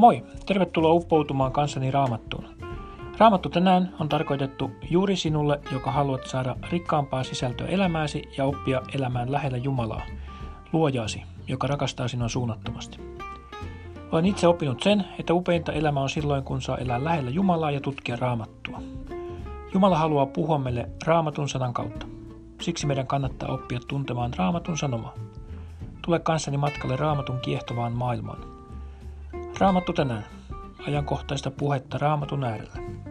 Moi! Tervetuloa uppoutumaan kanssani Raamattuun. Raamattu tänään on tarkoitettu juuri sinulle, joka haluat saada rikkaampaa sisältöä elämääsi ja oppia elämään lähellä Jumalaa, luojaasi, joka rakastaa sinua suunnattomasti. Olen itse oppinut sen, että upeinta elämä on silloin, kun saa elää lähellä Jumalaa ja tutkia Raamattua. Jumala haluaa puhua meille Raamatun sanan kautta. Siksi meidän kannattaa oppia tuntemaan Raamatun sanomaa. Tule kanssani matkalle Raamatun kiehtovaan maailmaan. Raamattu tänään. Ajankohtaista puhetta Raamatun äärellä.